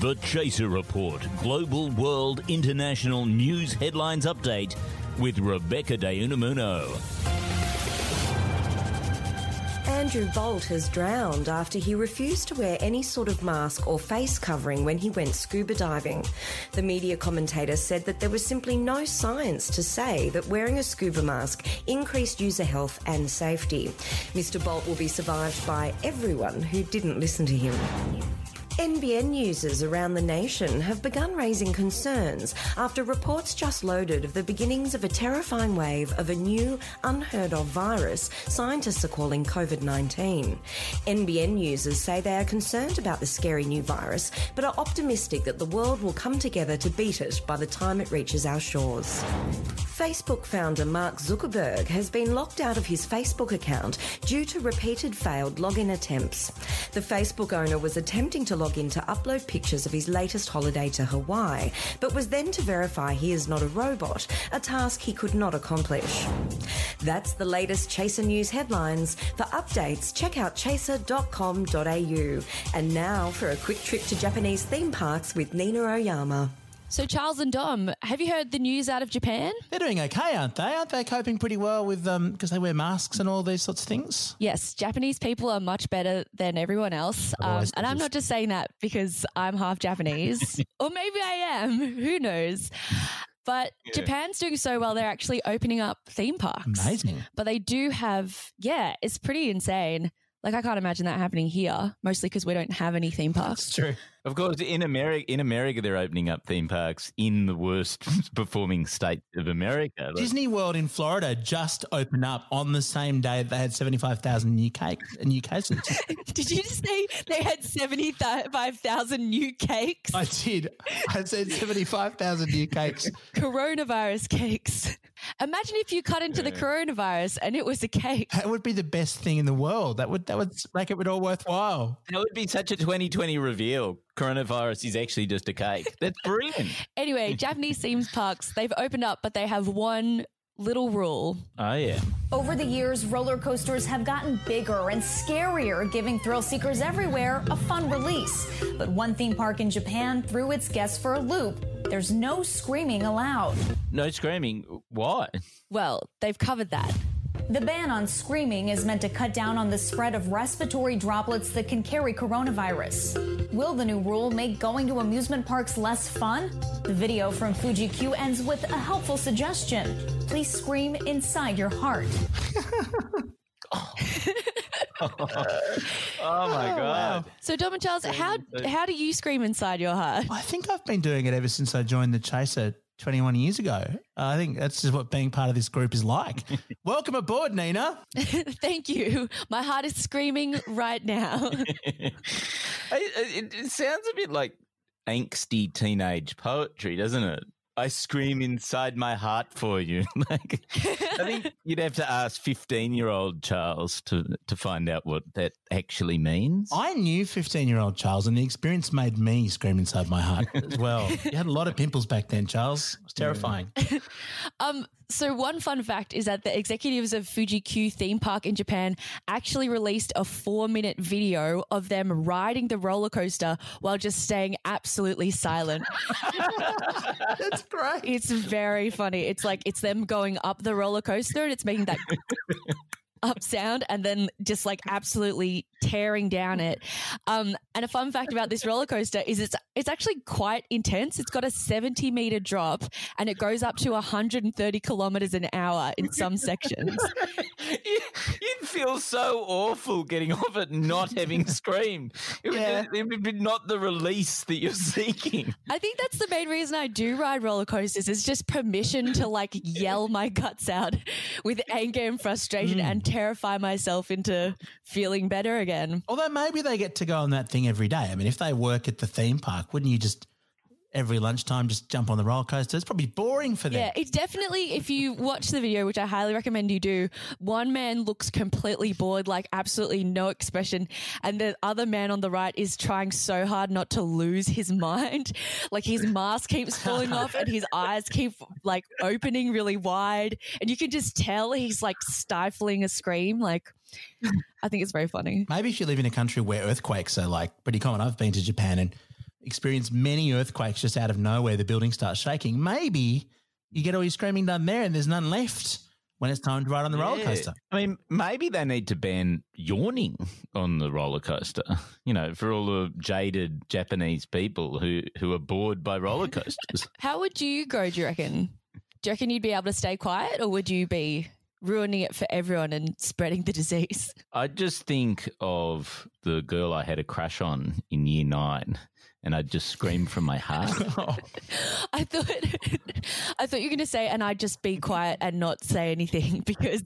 The Chaser Report Global World International News Headlines Update with Rebecca De Unamuno. Andrew Bolt has drowned after he refused to wear any sort of mask or face covering when he went scuba diving. The media commentator said that there was simply no science to say that wearing a scuba mask increased user health and safety. Mr. Bolt will be survived by everyone who didn't listen to him. NBN users around the nation have begun raising concerns after reports just loaded of the beginnings of a terrifying wave of a new, unheard of virus scientists are calling COVID 19. NBN users say they are concerned about the scary new virus, but are optimistic that the world will come together to beat it by the time it reaches our shores. Facebook founder Mark Zuckerberg has been locked out of his Facebook account due to repeated failed login attempts. The Facebook owner was attempting to log in to upload pictures of his latest holiday to Hawaii, but was then to verify he is not a robot, a task he could not accomplish. That's the latest Chaser News headlines. For updates, check out chaser.com.au. And now for a quick trip to Japanese theme parks with Nina Oyama. So, Charles and Dom, have you heard the news out of Japan? They're doing okay, aren't they? Aren't they coping pretty well with um because they wear masks and all these sorts of things? Yes, Japanese people are much better than everyone else. Um, and I'm not just saying that because I'm half Japanese, or maybe I am. Who knows? But Japan's doing so well, they're actually opening up theme parks. Amazing. But they do have, yeah, it's pretty insane. Like, I can't imagine that happening here, mostly because we don't have any theme parks. That's true. Of course, in America, in America, they're opening up theme parks in the worst performing state of America. Like- Disney World in Florida just opened up on the same day that they had 75,000 new, cake, uh, new cases. Did you just say they had 75,000 new cakes? I did. I said 75,000 new cakes. coronavirus cakes. Imagine if you cut into the coronavirus and it was a cake. That would be the best thing in the world. That would that would make it all worthwhile. that would be such a 2020 reveal. Coronavirus is actually just a cake. That's brilliant. Anyway, Japanese theme parks, they've opened up, but they have one little rule. Oh yeah. Over the years, roller coasters have gotten bigger and scarier, giving thrill seekers everywhere a fun release. But one theme park in Japan threw its guests for a loop. There's no screaming allowed. No screaming. Why? Well, they've covered that. The ban on screaming is meant to cut down on the spread of respiratory droplets that can carry coronavirus. Will the new rule make going to amusement parks less fun? The video from Fuji Q ends with a helpful suggestion. Please scream inside your heart. Oh my god. So, Dom and Charles, how, how do you scream inside your heart? I think I've been doing it ever since I joined the Chaser 21 years ago. Uh, I think that's just what being part of this group is like. Welcome aboard, Nina. Thank you. My heart is screaming right now. it, it, it sounds a bit like angsty teenage poetry, doesn't it? I scream inside my heart for you. like, I think you'd have to ask fifteen-year-old Charles to to find out what that actually means. I knew 15 year old Charles, and the experience made me scream inside my heart as well. you had a lot of pimples back then, Charles. It was terrifying. Um, so one fun fact is that the executives of Fuji Q theme park in Japan actually released a four minute video of them riding the roller coaster while just staying absolutely silent. That's great. It's very funny. It's like it's them going up the roller coaster and it's making that up sound and then just like absolutely tearing down it. Um, and a fun fact about this roller coaster is it's it's actually quite intense. It's got a 70 meter drop and it goes up to 130 kilometers an hour in some sections. You- You'd feel so awful getting off it not having screamed. It would, Yeah. it would be not the release that you're seeking. I think that's the main reason I do ride roller coasters is just permission to like yell my guts out with anger and frustration and terrify myself into feeling better again. Although maybe they get to go on that thing every day. I mean, if they work at the theme park, wouldn't you just every lunchtime just jump on the roller coaster? It's probably boring for them. Yeah, it's definitely if you watch the video, which I highly recommend you do. One man looks completely bored, like absolutely no expression, and the other man on the right is trying so hard not to lose his mind. Like his mask keeps falling off, and his eyes keep like opening really wide, and you can just tell he's like stifling a scream. Like, I think it's very funny. Maybe if you live in a country where earthquakes are like pretty common. I've been to Japan and experienced many earthquakes just out of nowhere. The building starts shaking. Maybe you get all your screaming done there and there's none left when it's time to ride on the roller coaster. I mean, maybe they need to ban yawning on the roller coaster. You know, for all the jaded Japanese people who who are bored by roller coasters. How would you go? Do you reckon? Do you reckon you'd be able to stay quiet, or would you be ruining it for everyone and spreading the disease? I just think of the girl I had a crush on in year nine, and I'd just scream from my heart. Oh. I thought I thought you were going to say, and I'd just be quiet and not say anything because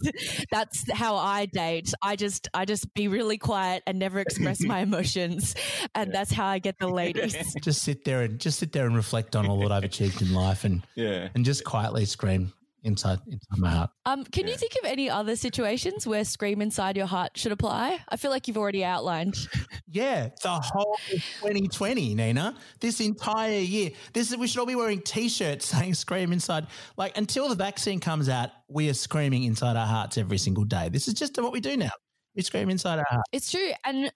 that's how I date. I just I just be really quiet and never express my emotions, and that's how I get the ladies. just sit there and just sit there and reflect on all that I've achieved in life and Yeah. and just quietly scream inside inside my heart. Um, can you think of any other situations where scream inside your heart should apply? I feel like you've already outlined. Yeah, the whole 2020, Nina. This entire year. This is we should all be wearing t-shirts saying scream inside. Like until the vaccine comes out, we are screaming inside our hearts every single day. This is just what we do now. We scream inside our heart. It's true. And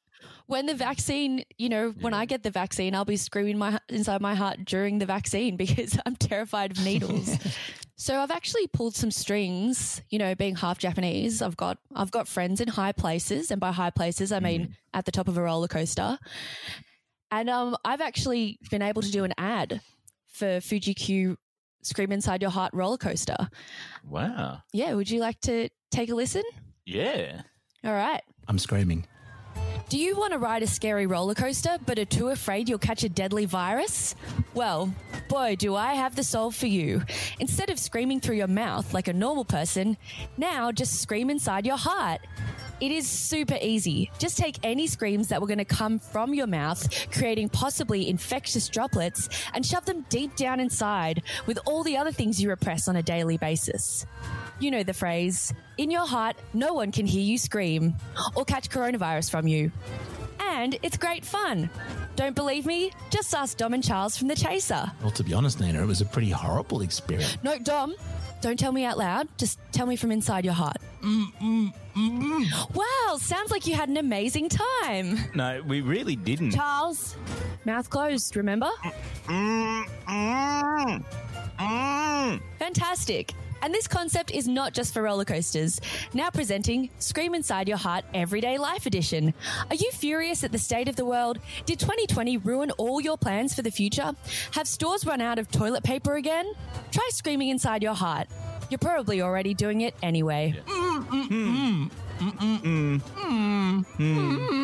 when the vaccine, you know, when I get the vaccine, I'll be screaming my inside my heart during the vaccine because I'm terrified of needles. So I've actually pulled some strings, you know, being half Japanese. I've got I've got friends in high places, and by high places I mean at the top of a roller coaster. And um, I've actually been able to do an ad for Fuji Q Scream Inside Your Heart roller coaster. Wow. Yeah, would you like to take a listen? Yeah. All right. I'm screaming. Do you want to ride a scary roller coaster but are too afraid you'll catch a deadly virus? Well, boy, do I have the solve for you. Instead of screaming through your mouth like a normal person, now just scream inside your heart. It is super easy. Just take any screams that were going to come from your mouth, creating possibly infectious droplets, and shove them deep down inside with all the other things you repress on a daily basis. You know the phrase, in your heart, no one can hear you scream or catch coronavirus from you. And it's great fun. Don't believe me? Just ask Dom and Charles from The Chaser. Well, to be honest, Nina, it was a pretty horrible experience. No, Dom, don't tell me out loud. Just tell me from inside your heart. Mm, mm, mm, Wow, sounds like you had an amazing time. No, we really didn't. Charles, mouth closed, remember? Fantastic. And this concept is not just for roller coasters. Now presenting Scream Inside Your Heart Everyday Life Edition. Are you furious at the state of the world? Did 2020 ruin all your plans for the future? Have stores run out of toilet paper again? Try screaming inside your heart. You're probably already doing it anyway. Mm, mm, mm,